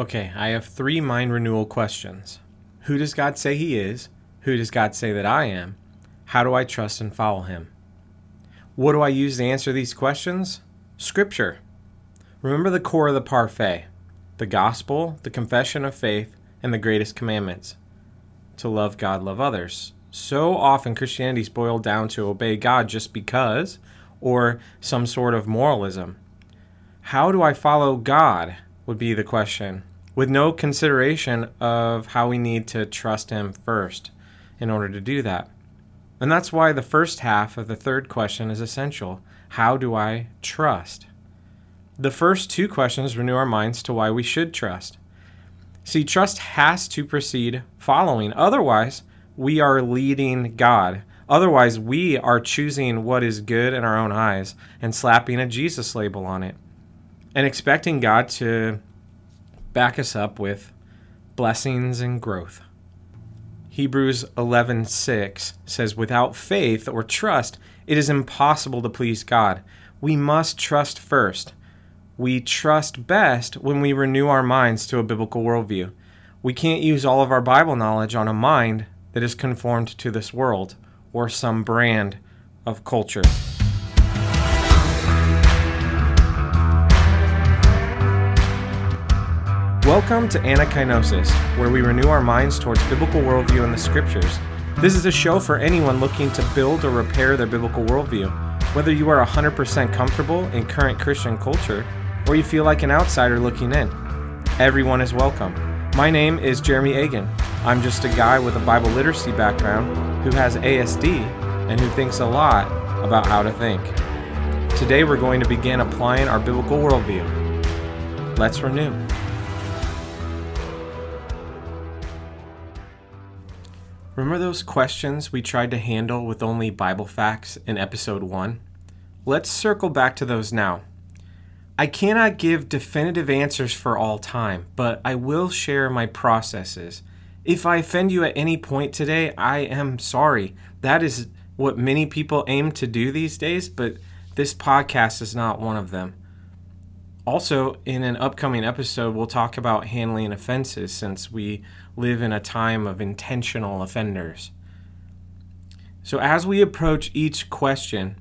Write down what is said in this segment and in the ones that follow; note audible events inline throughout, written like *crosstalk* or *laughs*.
Okay, I have three mind renewal questions. Who does God say He is? Who does God say that I am? How do I trust and follow Him? What do I use to answer these questions? Scripture. Remember the core of the parfait the gospel, the confession of faith, and the greatest commandments to love God, love others. So often Christianity is boiled down to obey God just because, or some sort of moralism. How do I follow God? Would be the question, with no consideration of how we need to trust Him first in order to do that. And that's why the first half of the third question is essential. How do I trust? The first two questions renew our minds to why we should trust. See, trust has to precede following. Otherwise, we are leading God. Otherwise, we are choosing what is good in our own eyes and slapping a Jesus label on it and expecting God to back us up with blessings and growth. Hebrews 11:6 says without faith or trust it is impossible to please God. We must trust first we trust best when we renew our minds to a biblical worldview. We can't use all of our Bible knowledge on a mind that is conformed to this world or some brand of culture. Welcome to Anakainosis, where we renew our minds towards biblical worldview in the scriptures. This is a show for anyone looking to build or repair their biblical worldview. Whether you are 100% comfortable in current Christian culture or you feel like an outsider looking in. Everyone is welcome. My name is Jeremy Agan. I'm just a guy with a Bible literacy background who has ASD and who thinks a lot about how to think. Today we're going to begin applying our biblical worldview. Let's renew. Remember those questions we tried to handle with only Bible facts in episode 1? Let's circle back to those now. I cannot give definitive answers for all time, but I will share my processes. If I offend you at any point today, I am sorry. That is what many people aim to do these days, but this podcast is not one of them. Also, in an upcoming episode, we'll talk about handling offenses since we live in a time of intentional offenders. So, as we approach each question,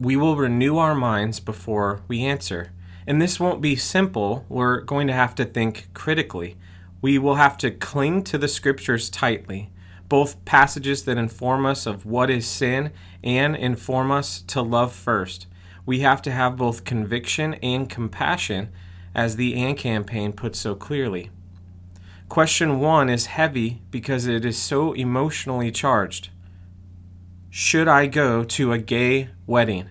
we will renew our minds before we answer. And this won't be simple. We're going to have to think critically. We will have to cling to the scriptures tightly, both passages that inform us of what is sin and inform us to love first. We have to have both conviction and compassion, as the AND campaign puts so clearly. Question one is heavy because it is so emotionally charged. Should I go to a gay wedding?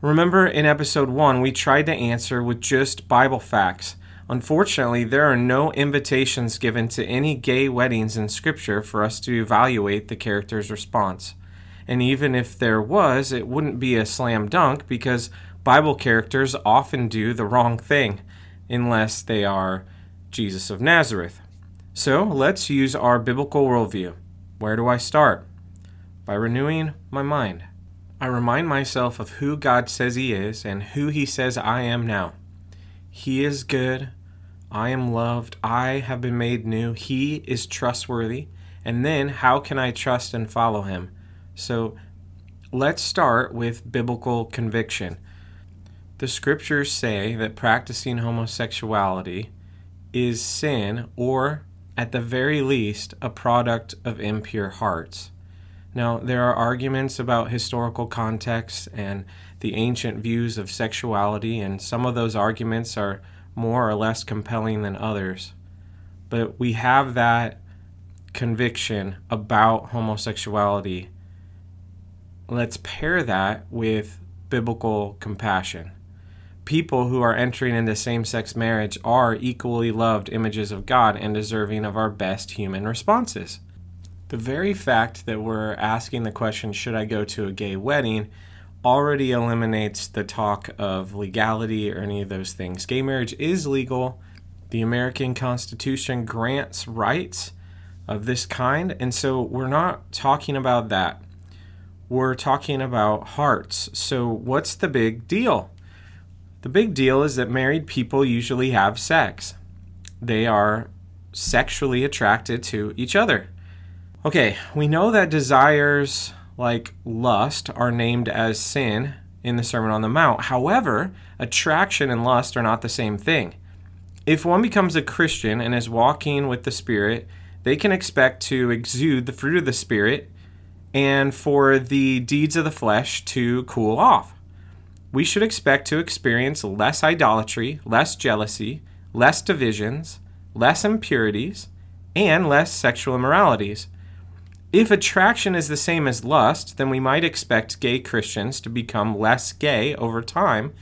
Remember in episode 1, we tried to answer with just Bible facts. Unfortunately, there are no invitations given to any gay weddings in Scripture for us to evaluate the character's response. And even if there was, it wouldn't be a slam dunk because Bible characters often do the wrong thing, unless they are Jesus of Nazareth. So let's use our biblical worldview. Where do I start? by renewing my mind. I remind myself of who God says He is and who He says I am now. He is good. I am loved. I have been made new. He is trustworthy. And then, how can I trust and follow Him? So, let's start with biblical conviction. The scriptures say that practicing homosexuality is sin, or at the very least, a product of impure hearts. Now, there are arguments about historical context and the ancient views of sexuality, and some of those arguments are more or less compelling than others. But we have that conviction about homosexuality. Let's pair that with biblical compassion. People who are entering into same sex marriage are equally loved images of God and deserving of our best human responses. The very fact that we're asking the question, should I go to a gay wedding, already eliminates the talk of legality or any of those things. Gay marriage is legal. The American Constitution grants rights of this kind, and so we're not talking about that. We're talking about hearts. So, what's the big deal? The big deal is that married people usually have sex. they are sexually attracted to each other. Okay, we know that desires like lust are named as sin in the Sermon on the Mount. However, attraction and lust are not the same thing. If one becomes a Christian and is walking with the Spirit, they can expect to exude the fruit of the Spirit and for the deeds of the flesh to cool off. We should expect to experience less idolatry, less jealousy, less divisions, less impurities, and less sexual immoralities. If attraction is the same as lust, then we might expect gay Christians to become less gay over time.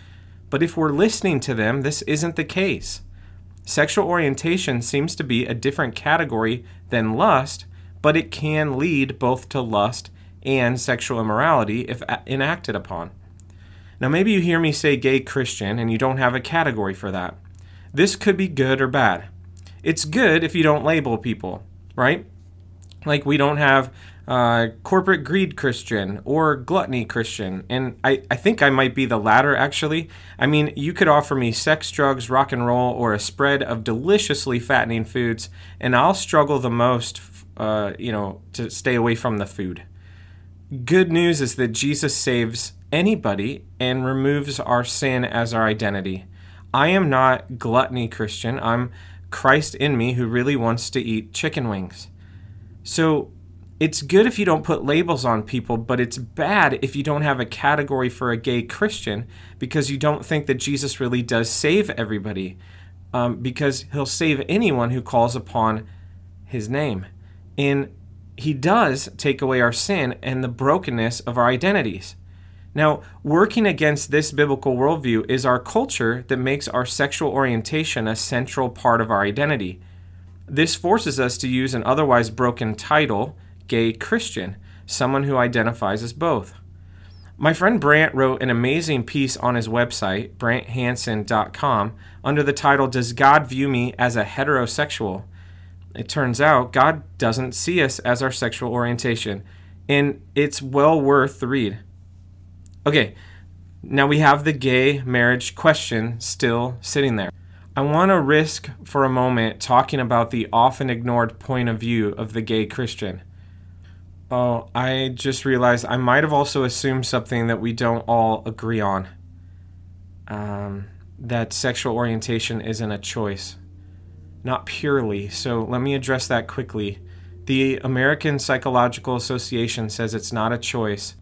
But if we're listening to them, this isn't the case. Sexual orientation seems to be a different category than lust, but it can lead both to lust and sexual immorality if enacted upon. Now, maybe you hear me say gay Christian and you don't have a category for that. This could be good or bad. It's good if you don't label people, right? Like we don't have uh, corporate greed Christian or gluttony Christian. And I, I think I might be the latter, actually. I mean, you could offer me sex, drugs, rock and roll, or a spread of deliciously fattening foods, and I'll struggle the most, uh, you know, to stay away from the food. Good news is that Jesus saves anybody and removes our sin as our identity. I am not gluttony Christian. I'm Christ in me who really wants to eat chicken wings. So it's good if you don't put labels on people, but it's bad if you don't have a category for a gay Christian because you don't think that Jesus really does save everybody, um, because he'll save anyone who calls upon his name. And he does take away our sin and the brokenness of our identities. Now, working against this biblical worldview is our culture that makes our sexual orientation a central part of our identity. This forces us to use an otherwise broken title, gay Christian, someone who identifies as both. My friend Brant wrote an amazing piece on his website, branthansen.com, under the title Does God View Me as a Heterosexual? It turns out God doesn't see us as our sexual orientation, and it's well worth the read. Okay, now we have the gay marriage question still sitting there. I want to risk for a moment talking about the often ignored point of view of the gay Christian. Oh, I just realized I might have also assumed something that we don't all agree on. Um, that sexual orientation isn't a choice. Not purely, so let me address that quickly. The American Psychological Association says it's not a choice,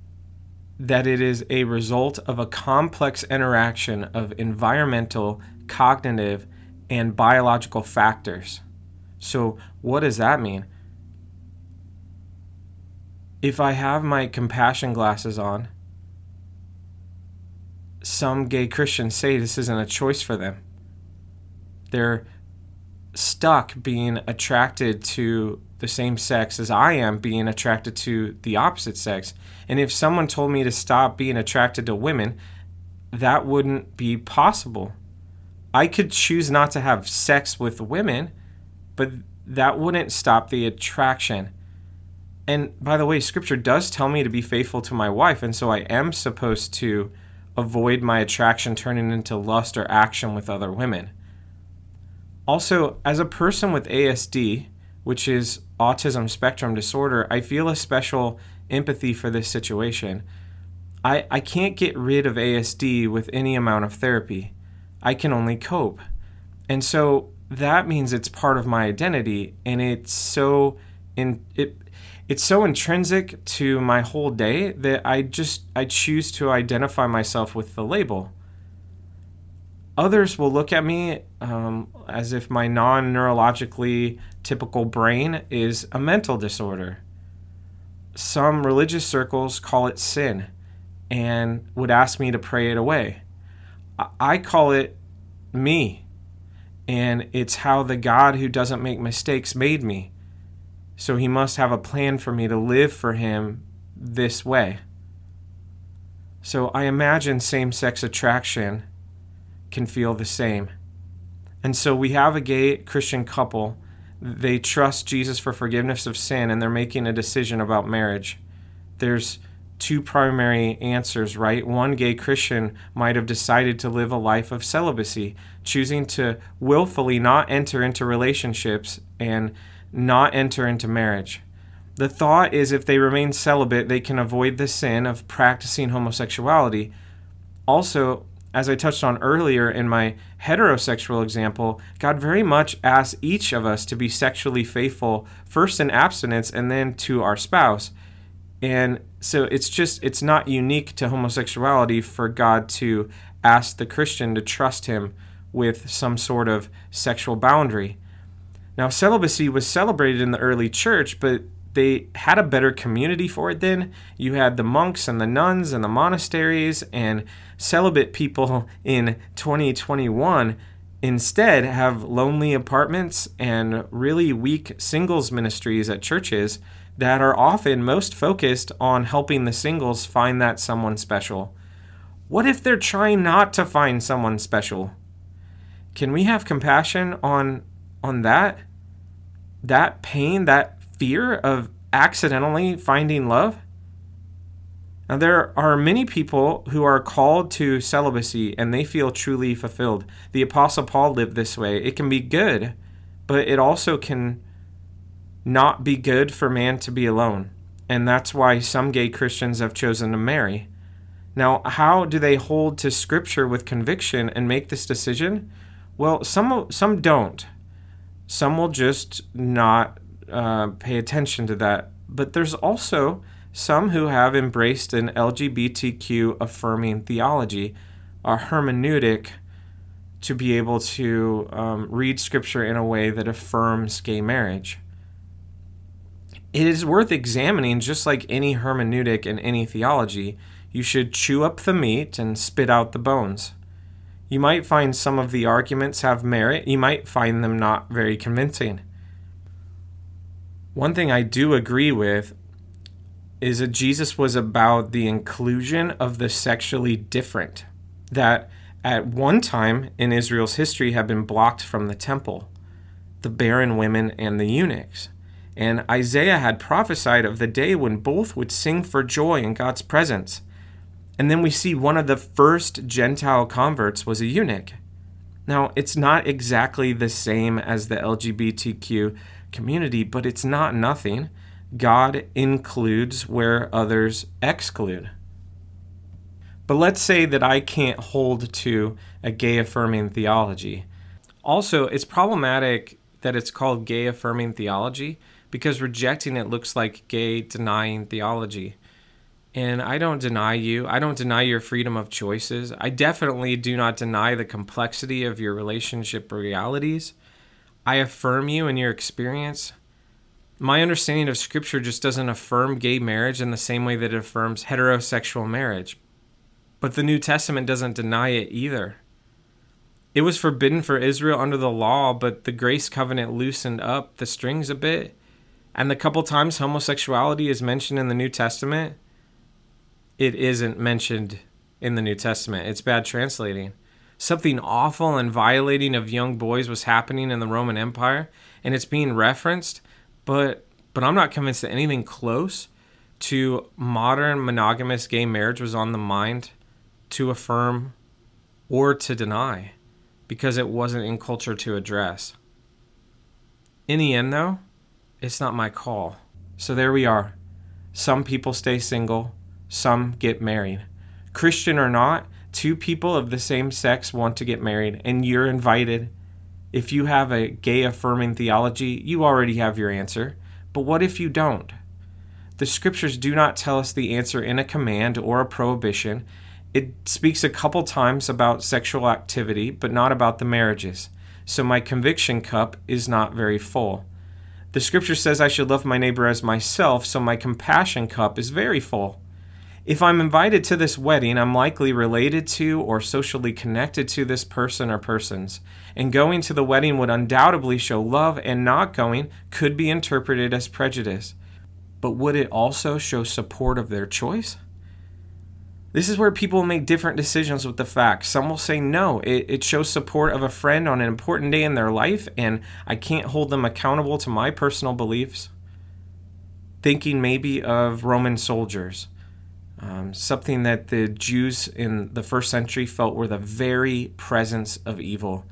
that it is a result of a complex interaction of environmental, cognitive, and biological factors. So, what does that mean? If I have my compassion glasses on, some gay Christians say this isn't a choice for them. They're stuck being attracted to the same sex as I am being attracted to the opposite sex. And if someone told me to stop being attracted to women, that wouldn't be possible. I could choose not to have sex with women, but that wouldn't stop the attraction. And by the way, scripture does tell me to be faithful to my wife, and so I am supposed to avoid my attraction turning into lust or action with other women. Also, as a person with ASD, which is autism spectrum disorder, I feel a special empathy for this situation. I, I can't get rid of ASD with any amount of therapy. I can only cope. And so that means it's part of my identity and it's so in it it's so intrinsic to my whole day that I just I choose to identify myself with the label. Others will look at me um, as if my non neurologically typical brain is a mental disorder. Some religious circles call it sin and would ask me to pray it away. I call it me, and it's how the God who doesn't make mistakes made me. So he must have a plan for me to live for him this way. So I imagine same sex attraction can feel the same. And so we have a gay Christian couple. They trust Jesus for forgiveness of sin and they're making a decision about marriage. There's two primary answers, right? One gay Christian might have decided to live a life of celibacy, choosing to willfully not enter into relationships and not enter into marriage. The thought is if they remain celibate, they can avoid the sin of practicing homosexuality. Also, as I touched on earlier in my heterosexual example, God very much asks each of us to be sexually faithful, first in abstinence and then to our spouse. And so it's just, it's not unique to homosexuality for God to ask the Christian to trust him with some sort of sexual boundary. Now, celibacy was celebrated in the early church, but they had a better community for it then. You had the monks and the nuns and the monasteries, and celibate people *laughs* in 2021 instead have lonely apartments and really weak singles ministries at churches that are often most focused on helping the singles find that someone special. What if they're trying not to find someone special? Can we have compassion on on that? That pain, that fear of accidentally finding love? Now, there are many people who are called to celibacy and they feel truly fulfilled. The Apostle Paul lived this way. It can be good, but it also can not be good for man to be alone. And that's why some gay Christians have chosen to marry. Now, how do they hold to Scripture with conviction and make this decision? Well, some some don't. Some will just not uh, pay attention to that. But there's also some who have embraced an LGBTQ affirming theology, a hermeneutic, to be able to um, read Scripture in a way that affirms gay marriage. It is worth examining, just like any hermeneutic and any theology. You should chew up the meat and spit out the bones. You might find some of the arguments have merit, you might find them not very convincing. One thing I do agree with is that Jesus was about the inclusion of the sexually different, that at one time in Israel's history had been blocked from the temple the barren women and the eunuchs. And Isaiah had prophesied of the day when both would sing for joy in God's presence. And then we see one of the first Gentile converts was a eunuch. Now, it's not exactly the same as the LGBTQ community, but it's not nothing. God includes where others exclude. But let's say that I can't hold to a gay affirming theology. Also, it's problematic that it's called gay affirming theology because rejecting it looks like gay denying theology. And I don't deny you. I don't deny your freedom of choices. I definitely do not deny the complexity of your relationship realities. I affirm you in your experience. My understanding of Scripture just doesn't affirm gay marriage in the same way that it affirms heterosexual marriage. But the New Testament doesn't deny it either. It was forbidden for Israel under the law, but the grace covenant loosened up the strings a bit. And the couple times homosexuality is mentioned in the New Testament, it isn't mentioned in the New Testament. It's bad translating. Something awful and violating of young boys was happening in the Roman Empire, and it's being referenced, but but I'm not convinced that anything close to modern monogamous gay marriage was on the mind to affirm or to deny because it wasn't in culture to address. In the end, though, it's not my call. So there we are. Some people stay single, some get married. Christian or not, two people of the same sex want to get married, and you're invited. If you have a gay affirming theology, you already have your answer. But what if you don't? The scriptures do not tell us the answer in a command or a prohibition. It speaks a couple times about sexual activity, but not about the marriages. So my conviction cup is not very full. The scripture says I should love my neighbor as myself, so my compassion cup is very full. If I'm invited to this wedding, I'm likely related to or socially connected to this person or persons. And going to the wedding would undoubtedly show love, and not going could be interpreted as prejudice. But would it also show support of their choice? This is where people make different decisions with the facts. Some will say no, it, it shows support of a friend on an important day in their life, and I can't hold them accountable to my personal beliefs. Thinking maybe of Roman soldiers um, something that the Jews in the first century felt were the very presence of evil.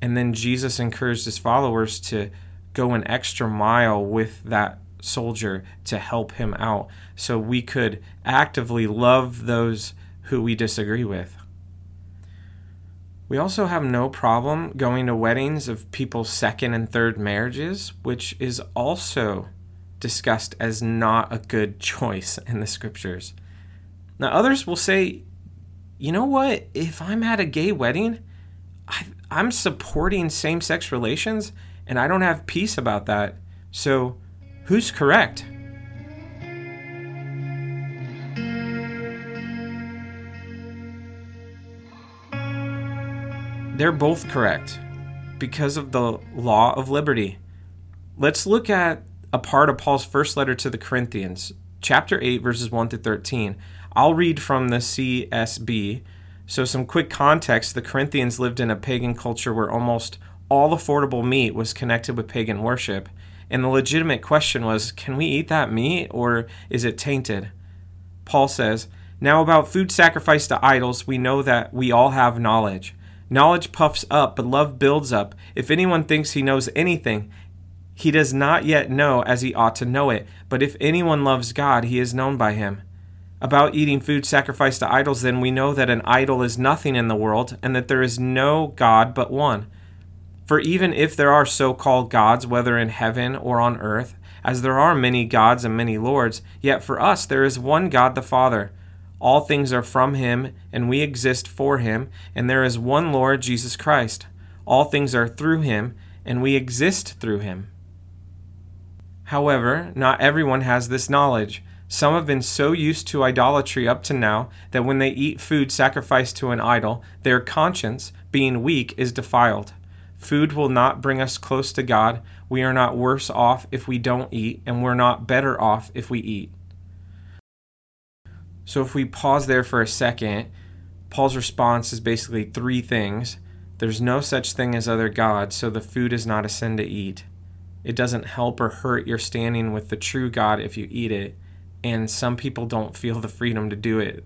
And then Jesus encouraged his followers to go an extra mile with that soldier to help him out so we could actively love those who we disagree with. We also have no problem going to weddings of people's second and third marriages, which is also discussed as not a good *laughs* choice in the scriptures. Now, others will say, you know what? If I'm at a gay wedding, I, am supporting same sex relations and I don't have peace about that. So, who's correct? They're both correct because of the law of liberty. Let's look at a part of Paul's first letter to the Corinthians, chapter 8, verses 1 through 13. I'll read from the CSB. So, some quick context the Corinthians lived in a pagan culture where almost all affordable meat was connected with pagan worship. And the legitimate question was can we eat that meat or is it tainted? Paul says, Now about food sacrificed to idols, we know that we all have knowledge. Knowledge puffs up, but love builds up. If anyone thinks he knows anything, he does not yet know as he ought to know it. But if anyone loves God, he is known by him. About eating food sacrificed to idols, then we know that an idol is nothing in the world, and that there is no God but one. For even if there are so called gods, whether in heaven or on earth, as there are many gods and many lords, yet for us there is one God the Father all things are from him, and we exist for him, and there is one Lord, Jesus Christ. All things are through him, and we exist through him. However, not everyone has this knowledge. Some have been so used to idolatry up to now that when they eat food sacrificed to an idol, their conscience, being weak, is defiled. Food will not bring us close to God. We are not worse off if we don't eat, and we're not better off if we eat. So if we pause there for a second, Paul's response is basically three things. There's no such thing as other gods, so the food is not a sin to eat. It doesn't help or hurt your standing with the true God if you eat it, and some people don't feel the freedom to do it.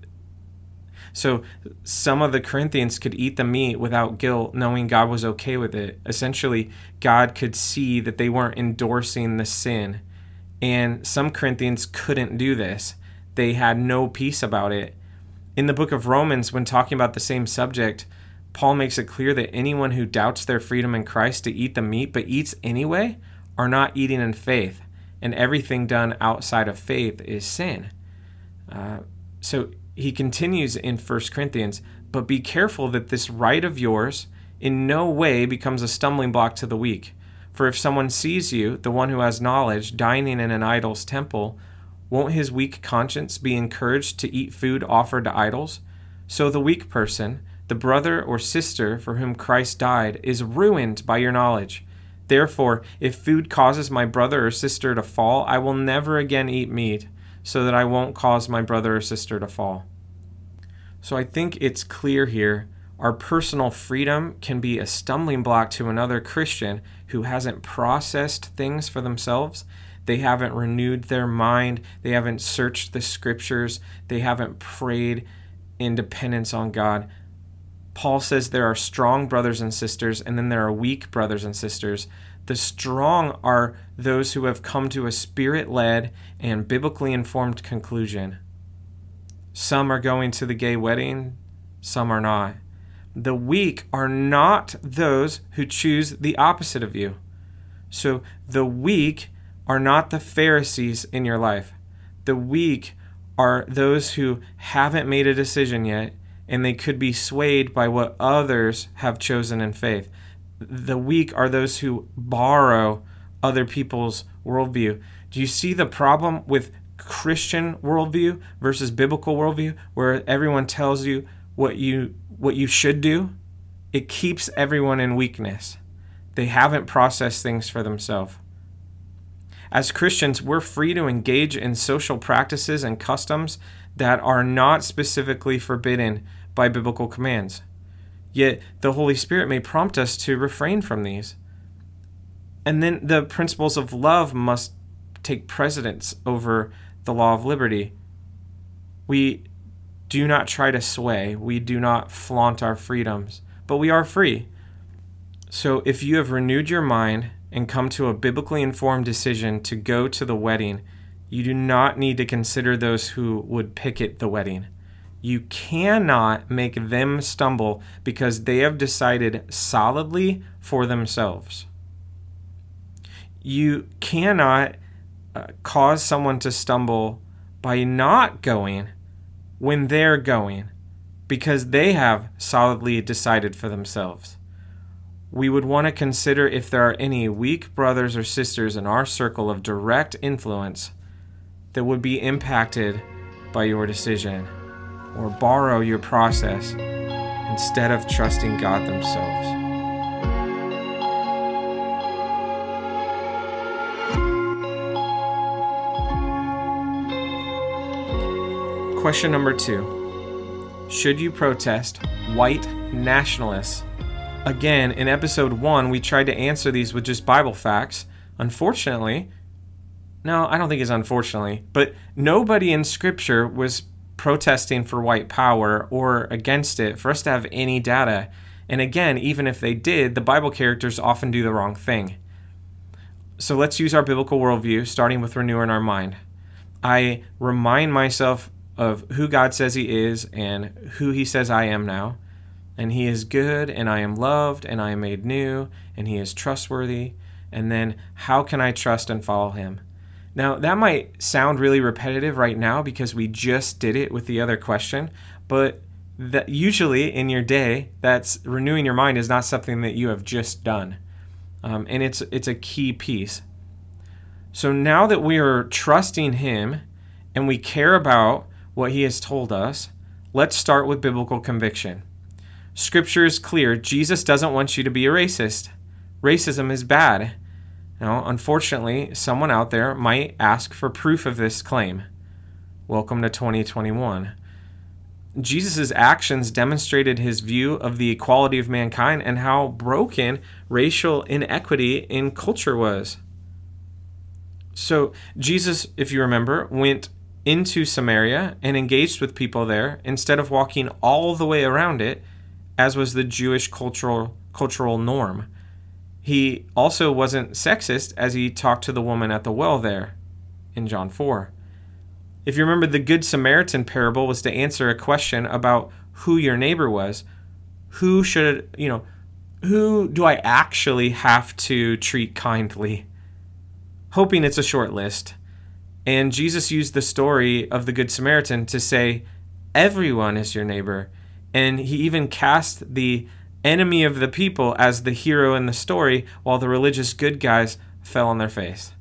So some of the Corinthians could eat the meat without guilt, knowing God was okay with it. Essentially, God could see that they weren't endorsing the sin. And some Corinthians couldn't do this they had no peace about it. In the book of Romans, when talking about the same subject, Paul makes it clear that anyone who doubts their freedom in Christ to eat the meat but eats anyway are not eating in faith, and everything done outside of faith is sin. Uh, so he continues in 1 Corinthians, but be careful that this right of yours in no way becomes a stumbling block to the weak. For if someone sees you, the one who has knowledge, dining in an idol's temple, won't his weak conscience be encouraged to eat food offered to idols? So the weak person, the brother or sister for whom Christ died, is ruined by your knowledge. Therefore, if food causes my brother or sister to fall, I will never again eat meat, so that I won't cause my brother or sister to fall. So I think it's clear here our personal freedom can be a stumbling block to another Christian who hasn't processed things for themselves they haven't renewed their mind. They haven't searched the scriptures. They haven't prayed in dependence on God. Paul says there are strong brothers and sisters, and then there are weak brothers and sisters. The strong are those who have come to a spirit led and biblically informed conclusion. Some are going to the gay wedding, some are not. The weak are not those who choose the opposite of you. So the weak are not the Pharisees in your life. The weak are those who haven't made a decision yet and they could be swayed by what others have chosen in faith. The weak are those who borrow other people's worldview. Do you see the problem with Christian worldview versus biblical worldview, where everyone tells you what you what you should do? It keeps everyone in weakness. They haven't processed things for themselves. As Christians, we're free to engage in social practices and customs that are not specifically forbidden by biblical commands. Yet the Holy Spirit may prompt us to refrain from these. And then the principles of love must take precedence over the law of liberty. We do not try to sway, we do not flaunt our freedoms, but we are free. So if you have renewed your mind and come to a biblically informed decision to go to the wedding, you do not need to consider those who would picket the wedding. You cannot make them stumble because they have decided solidly for themselves. You cannot uh, cause someone to stumble by not going when they're going because they have solidly decided for themselves we would want to consider if there are any weak brothers or sisters in our circle of direct influence that would be impacted by your decision or borrow your process instead of trusting God themselves. Question number two Should you protest white nationalists Again, in episode one, we tried to answer these with just Bible facts. Unfortunately, no, I don't think it's unfortunately, but nobody in Scripture was protesting for white power or against it for us to have any data. And again, even if they did, the Bible characters often do the wrong thing. So let's use our biblical worldview, starting with renewing our mind. I remind myself of who God says He is and who He says I am now and he is good, and I am loved, and I am made new, and he is trustworthy. And then, how can I trust and follow him? Now, that might sound really repetitive right now because we just did it with the other question, but that usually in your day, that's renewing your mind is not something that you have just done. Um, and it's it's a key piece. So now that we are trusting him and we care about what he has told us, let's start with biblical conviction. Scripture is clear. Jesus doesn't want you to be a racist. Racism is bad. Now, unfortunately, someone out there might ask for proof of this claim. Welcome to 2021. Jesus' actions demonstrated his view of the equality of mankind and how broken racial inequity in culture was. So, Jesus, if you remember, went into Samaria and engaged with people there instead of walking all the way around it as was the Jewish cultural cultural norm. He also wasn't sexist as he talked to the woman at the well there in John 4. If you remember, the Good Samaritan parable was to answer a question about who your neighbor was. Who should, you know, who do I actually have to treat kindly? Hoping it's a short list. And Jesus used the story of the Good Samaritan to say, everyone is your neighbor and he even cast the enemy of the people as the hero in the story, while the religious good guys fell on their face.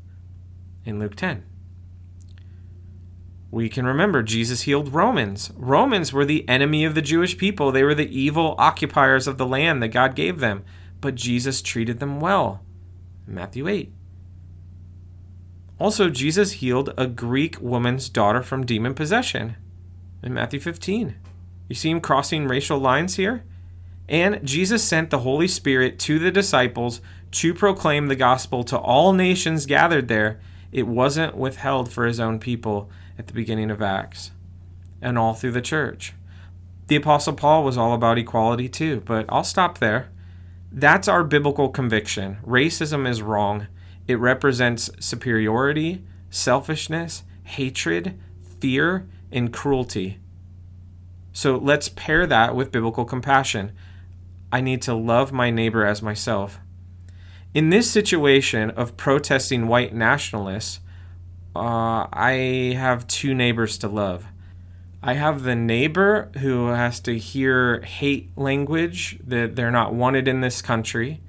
In Luke 10. We can remember Jesus healed Romans. Romans were the enemy of the Jewish people. They were the evil occupiers of the land that God gave them. But Jesus treated them well. Matthew 8. Also, Jesus healed a Greek woman's daughter from demon possession in Matthew 15. You see him crossing racial lines here? And Jesus sent the Holy Spirit to the disciples to proclaim the gospel to all nations gathered there. It wasn't withheld for his own people at the beginning of Acts and all through the church. The Apostle Paul was all about equality too, but I'll stop there. That's our biblical conviction. Racism is wrong. It represents superiority, selfishness, hatred, fear, and cruelty. So let's pair that with biblical compassion. I need to love my neighbor as myself. In this situation of protesting white nationalists, uh, I have two neighbors to love. I have the neighbor who has to hear hate language that they're not wanted in this country,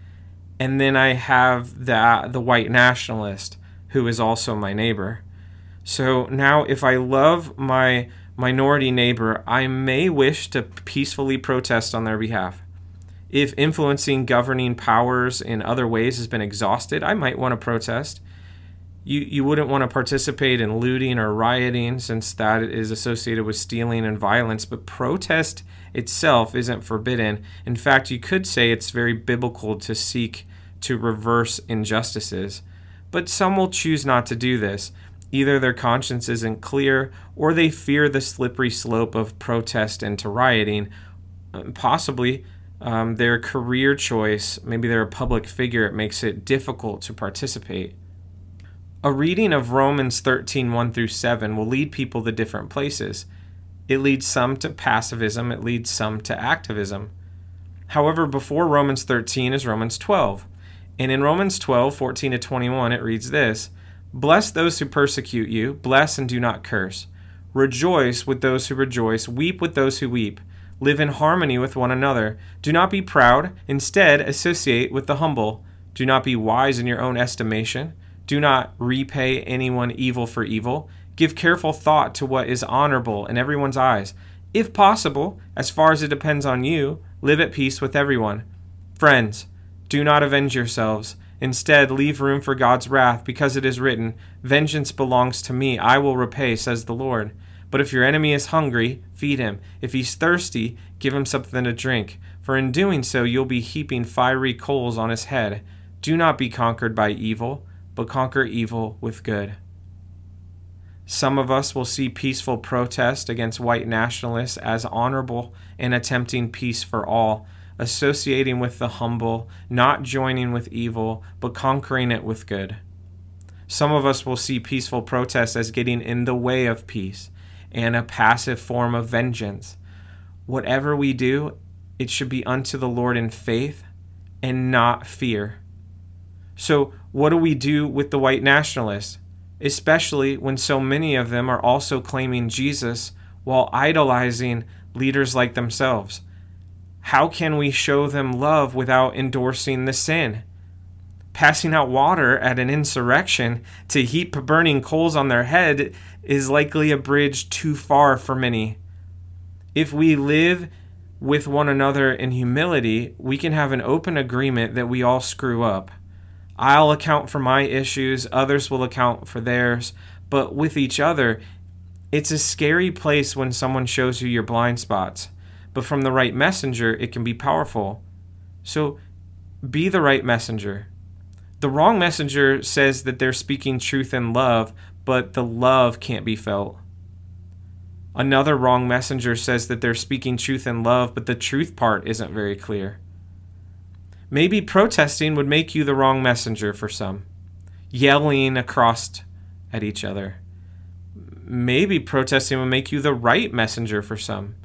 and then I have the the white nationalist who is also my neighbor. So now, if I love my minority neighbor, I may wish to peacefully protest on their behalf. If influencing governing powers in other ways has been exhausted, I might want to protest. You, you wouldn't want to participate in looting or rioting since that is associated with stealing and violence, but protest itself isn't forbidden. In fact, you could say it's very biblical to seek to reverse injustices. But some will choose not to do this. Either their conscience isn't clear, or they fear the slippery slope of protest into rioting. Possibly um, their career choice, maybe they're a public figure, it makes it difficult to participate. A reading of Romans 13 1 through 7 will lead people to different places. It leads some to passivism, it leads some to activism. However, before Romans 13 is Romans 12. And in Romans 12 14 to 21, it reads this Bless those who persecute you, bless and do not curse. Rejoice with those who rejoice, weep with those who weep. Live in harmony with one another. Do not be proud, instead, associate with the humble. Do not be wise in your own estimation. Do not repay anyone evil for evil. Give careful thought to what is honorable in everyone's eyes. If possible, as far as it depends on you, live at peace with everyone. Friends, do not avenge yourselves Instead, leave room for God's wrath, because it is written, Vengeance belongs to me, I will repay, says the Lord. But if your enemy is hungry, feed him. If he's thirsty, give him something to drink. For in doing so, you'll be heaping fiery coals on his head. Do not be conquered by evil, but conquer evil with good. Some of us will see peaceful protest against white nationalists as honorable and attempting peace for all associating with the humble, not joining with evil, but conquering it with good. Some of us will see peaceful protest as getting in the way of peace and a passive form of vengeance. Whatever we do, it should be unto the Lord in faith and not fear. So, what do we do with the white nationalists, especially when so many of them are also claiming Jesus while idolizing leaders like themselves? How can we show them love without endorsing the sin? Passing out water at an insurrection to heap burning coals on their head is likely a bridge too far for many. If we live with one another in humility, we can have an open agreement that we all screw up. I'll account for my issues, others will account for theirs, but with each other, it's a scary place when someone shows you your blind spots but from the right messenger, it can be powerful. So be the right messenger. The wrong messenger says that they're speaking truth in love, but the love can't be felt. Another wrong messenger says that they're speaking truth in love, but the truth part isn't very clear. Maybe protesting would make you the wrong messenger for some, yelling across at each other. Maybe protesting would make you the right messenger for some,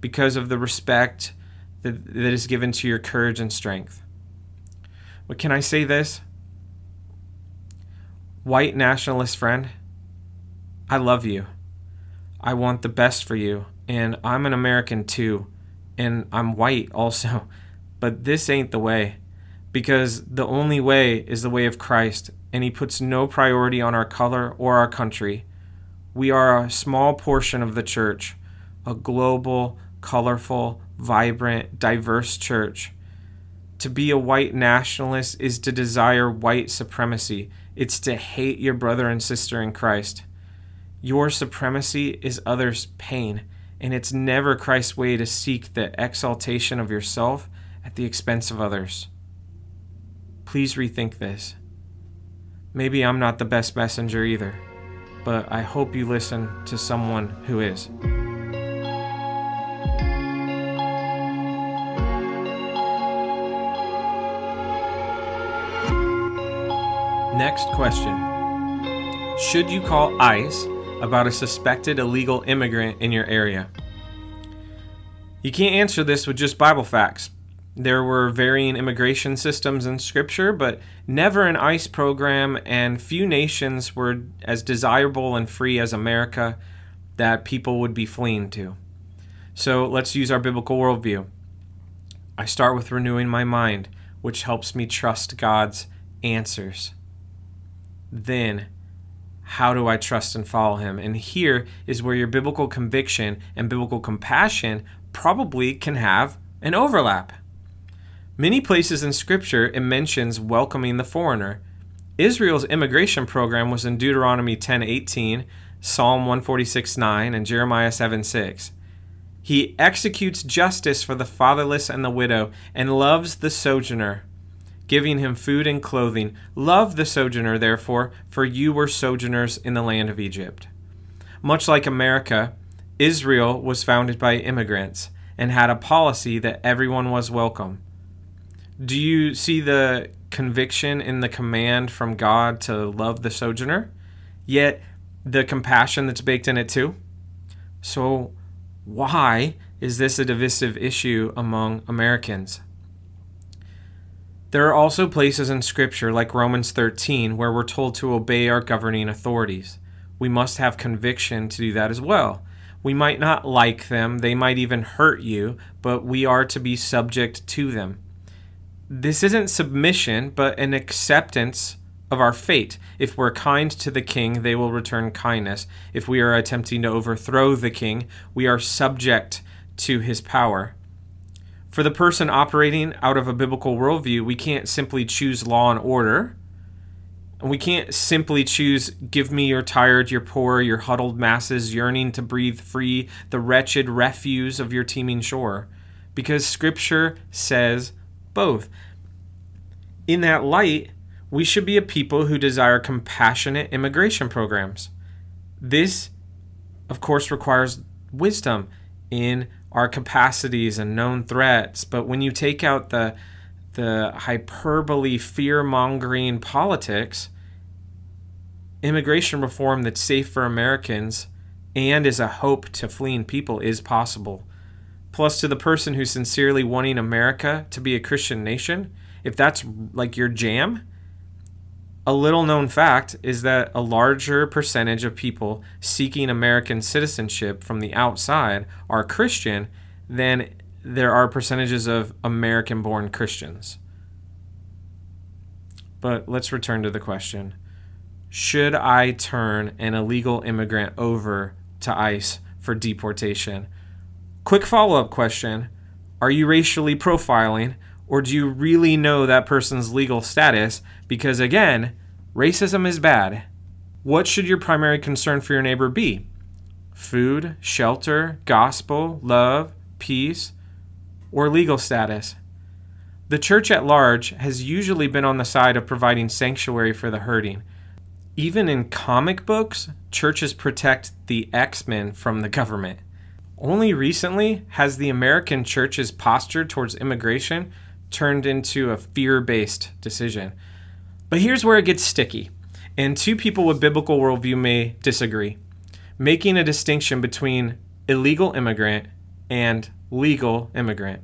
because of the respect that, that is given to your courage and strength. But can I say this? White nationalist friend, I love you. I want the best for you. And I'm an American too. And I'm white also. *laughs* But this ain't the way. Because the only way is the way of Christ. And He puts no priority on our color or our country. We are a small portion of the church, a global, colorful, vibrant, diverse church. To be a white nationalist is to desire white supremacy. It's to hate your brother and sister in Christ. Your supremacy is others' pain, and it's never Christ's way to seek the exaltation of yourself at the expense of others. Please rethink this. Maybe I'm not the best messenger either, but I hope you listen to someone who is. Next question Should you call ICE about a suspected illegal immigrant in your area? You can't answer this with just Bible facts. There were varying immigration systems in Scripture, but never an ICE program, and few nations were as desirable and free as America that people would be fleeing to. So let's use our biblical worldview. I start with renewing my mind, which helps me trust God's answers then how do I trust and follow him? And here is where your biblical conviction and biblical compassion probably can have an overlap. Many places in Scripture it mentions welcoming the foreigner. Israel's immigration program was in Deuteronomy 10:18, Psalm 146:9, and Jeremiah 7:6. He executes justice for the fatherless and the widow and loves the sojourner. Giving him food and clothing. Love the sojourner, therefore, for you were sojourners in the land of Egypt. Much like America, Israel was founded by immigrants and had a policy that everyone was welcome. Do you see the conviction in the command from God to love the sojourner? Yet the compassion that's baked in it too? So, why is this a divisive issue among Americans? There are also places in Scripture, like Romans 13, where we're told to obey our governing authorities. We must have conviction to do that as well. We might not like them, they might even hurt you, but we are to be subject to them. This isn't submission, but an acceptance of our fate. If we're kind to the king, they will return kindness. If we are attempting to overthrow the king, we are subject to his power. For the person operating out of a biblical worldview, we can't simply choose law and order. And we can't simply choose, give me your tired, your poor, your huddled masses yearning to breathe free, the wretched refuse of your teeming shore. Because Scripture says both. In that light, we should be a people who desire compassionate immigration programs. This, of course, requires wisdom in our capacities and known threats. But when you take out the the hyperbole, fear mongering politics, immigration reform that's safe for Americans and is a hope to fleeing people is possible. Plus, to the person who's sincerely wanting America to be a Christian nation, if that's like your jam, a little known fact is that a larger percentage of people seeking American citizenship from the outside are Christian than there are percentages of American born Christians. But let's return to the question Should I turn an illegal immigrant over to ICE for deportation? Quick follow up question Are you racially profiling, or do you really know that person's legal status? Because again, racism is bad. What should your primary concern for your neighbor be? Food, shelter, gospel, love, peace, or legal status. The church at large has usually been on the side of providing sanctuary for the hurting. Even in comic books, churches protect the X Men from the government. Only recently has the American church's posture towards immigration turned into a fear based decision. But here's where it gets sticky, and two people with biblical worldview may disagree, making a distinction between illegal immigrant and legal immigrant.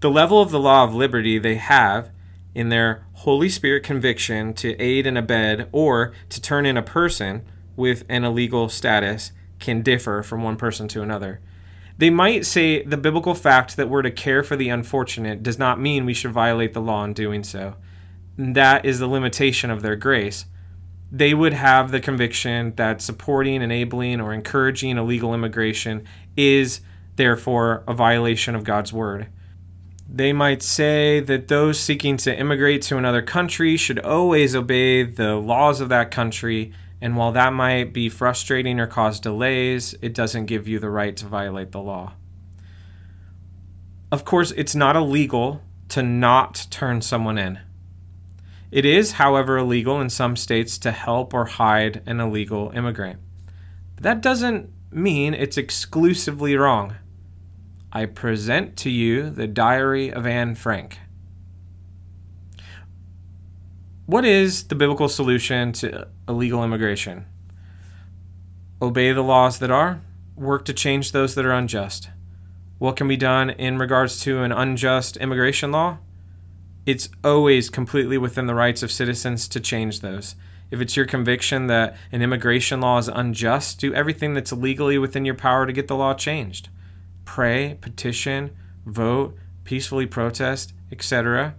The level of the law of liberty they have in their Holy Spirit conviction to aid and abet or to turn in a person with an illegal status can differ from one person to another. They might say the biblical fact that we're to care for the unfortunate does not mean we should violate the law in doing so. That is the limitation of their grace. They would have the conviction that supporting, enabling, or encouraging illegal immigration is therefore a violation of God's word. They might say that those seeking to immigrate to another country should always obey the laws of that country, and while that might be frustrating or cause delays, it doesn't give you the right to violate the law. Of course, it's not illegal to not turn someone in. It is, however, illegal in some states to help or hide an illegal immigrant. But that doesn't mean it's exclusively wrong. I present to you the Diary of Anne Frank. What is the biblical solution to illegal immigration? Obey the laws that are, work to change those that are unjust. What can be done in regards to an unjust immigration law? It's always completely within the rights of citizens to change those. If it's your conviction that an immigration law is unjust, do everything that's legally within your power to get the law changed pray, petition, vote, peacefully protest, etc.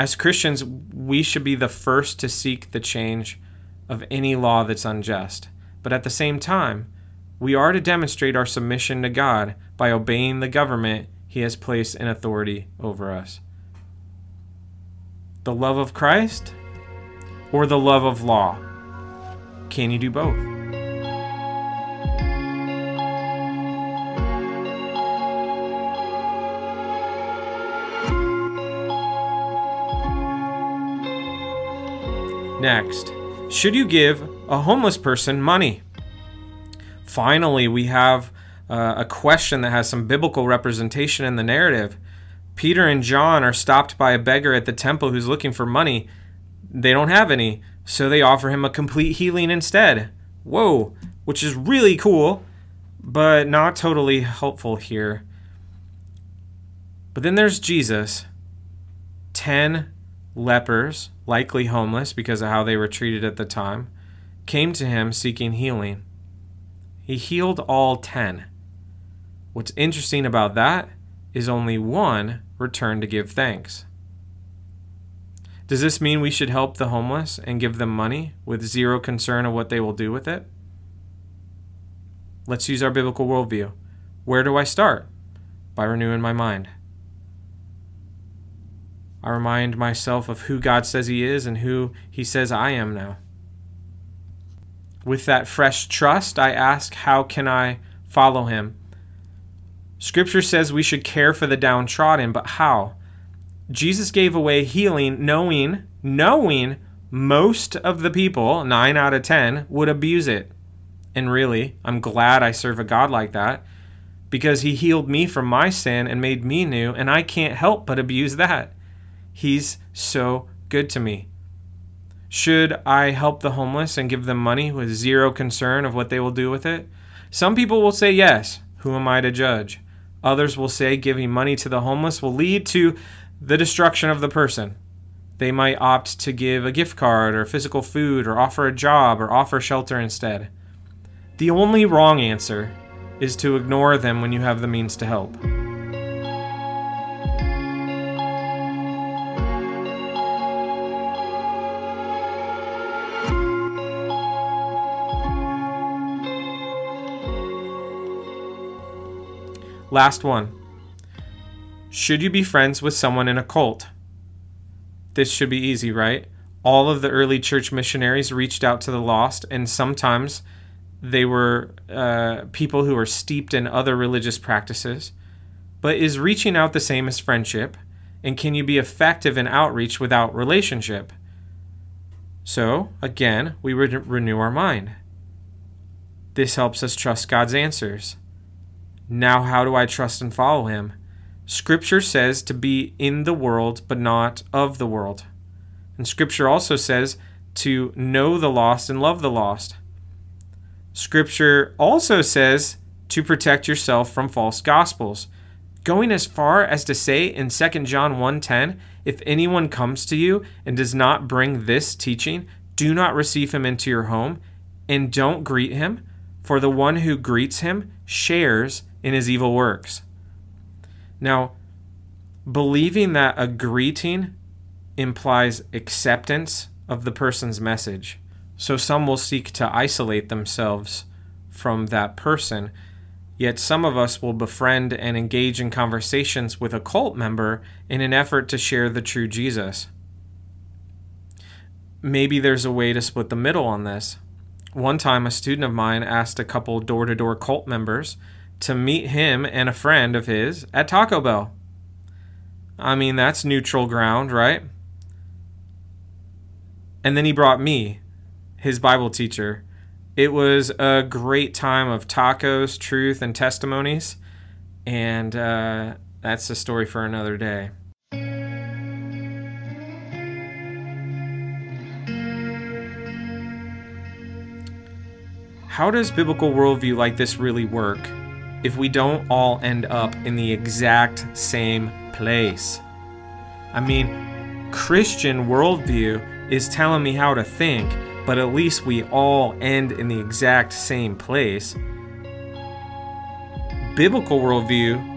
As Christians, we should be the first to seek the change of any law that's unjust. But at the same time, we are to demonstrate our submission to God by obeying the government He has placed in authority over us. The love of Christ or the love of law? Can you do both? Next, should you give a homeless person money? Finally, we have uh, a question that has some biblical representation in the narrative. Peter and John are stopped by a beggar at the temple who's looking for money. They don't have any, so they offer him a complete healing instead. Whoa, which is really cool, but not totally helpful here. But then there's Jesus. Ten lepers, likely homeless because of how they were treated at the time, came to him seeking healing. He healed all ten. What's interesting about that is only one returned to give thanks. Does this mean we should help the homeless and give them money with zero concern of what they will do with it? Let's use our biblical worldview. Where do I start? By renewing my mind. I remind myself of who God says He is and who He says I am now. With that fresh trust, I ask, How can I follow Him? Scripture says we should care for the downtrodden, but how? Jesus gave away healing knowing, knowing most of the people, 9 out of 10, would abuse it. And really, I'm glad I serve a God like that because he healed me from my sin and made me new, and I can't help but abuse that. He's so good to me. Should I help the homeless and give them money with zero concern of what they will do with it? Some people will say yes. Who am I to judge? Others will say giving money to the homeless will lead to the destruction of the person. They might opt to give a gift card or physical food or offer a job or offer shelter instead. The only wrong answer is to ignore them when you have the means to help. Last one. Should you be friends with someone in a cult? This should be easy, right? All of the early church missionaries reached out to the lost, and sometimes they were uh, people who were steeped in other religious practices. But is reaching out the same as friendship? And can you be effective in outreach without relationship? So, again, we re- renew our mind. This helps us trust God's answers. Now, how do I trust and follow Him? Scripture says to be in the world, but not of the world. And Scripture also says to know the lost and love the lost. Scripture also says to protect yourself from false gospels, going as far as to say in 2 John 1:10, if anyone comes to you and does not bring this teaching, do not receive him into your home and don't greet him, for the one who greets him shares in his evil works. Now, believing that a greeting implies acceptance of the person's message. So some will seek to isolate themselves from that person. Yet some of us will befriend and engage in conversations with a cult member in an effort to share the true Jesus. Maybe there's a way to split the middle on this. One time, a student of mine asked a couple door to door cult members to meet him and a friend of his at Taco Bell. I mean, that's neutral ground, right? And then he brought me, his Bible teacher. It was a great time of tacos, truth, and testimonies. And uh, that's a story for another day. How does biblical worldview like this really work? If we don't all end up in the exact same place. I mean, Christian worldview is telling me how to think, but at least we all end in the exact same place. Biblical worldview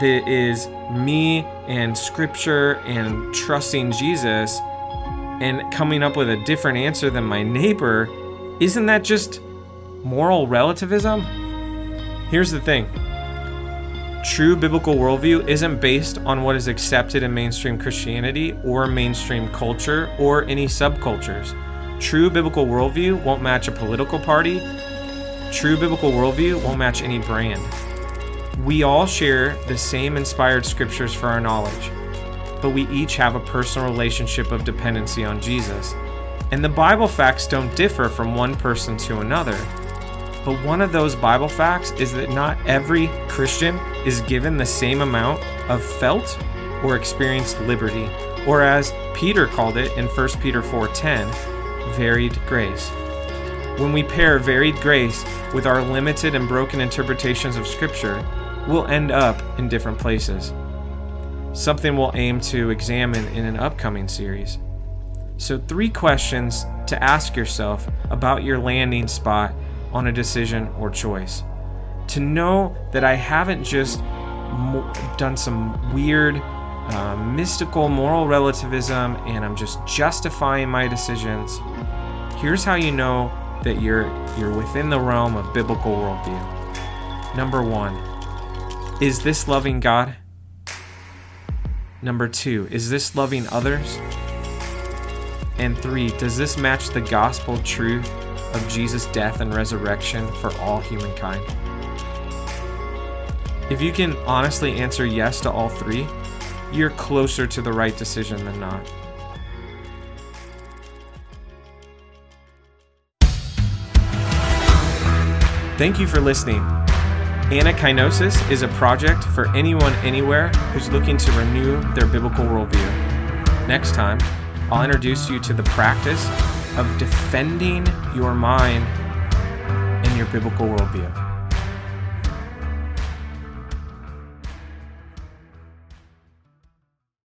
that is me and scripture and trusting Jesus and coming up with a different answer than my neighbor, isn't that just moral relativism? Here's the thing true biblical worldview isn't based on what is accepted in mainstream Christianity or mainstream culture or any subcultures. True biblical worldview won't match a political party. True biblical worldview won't match any brand. We all share the same inspired scriptures for our knowledge. but we each have a personal relationship of dependency on Jesus. And the Bible facts don't differ from one person to another. But one of those Bible facts is that not every Christian is given the same amount of felt or experienced liberty, or as Peter called it in 1 Peter 4:10, varied grace. When we pair varied grace with our limited and broken interpretations of scripture, we'll end up in different places. Something we'll aim to examine in an upcoming series. So, three questions to ask yourself about your landing spot on a decision or choice. To know that I haven't just mo- done some weird, uh, mystical moral relativism and I'm just justifying my decisions. Here's how you know that you're you're within the realm of biblical worldview. Number one, is this loving God? Number two, is this loving others? And three, does this match the gospel truth of Jesus' death and resurrection for all humankind? If you can honestly answer yes to all three, you're closer to the right decision than not. Thank you for listening. Anakainosis is a project for anyone anywhere who's looking to renew their biblical worldview. Next time, I'll introduce you to the practice of defending your mind and your biblical worldview.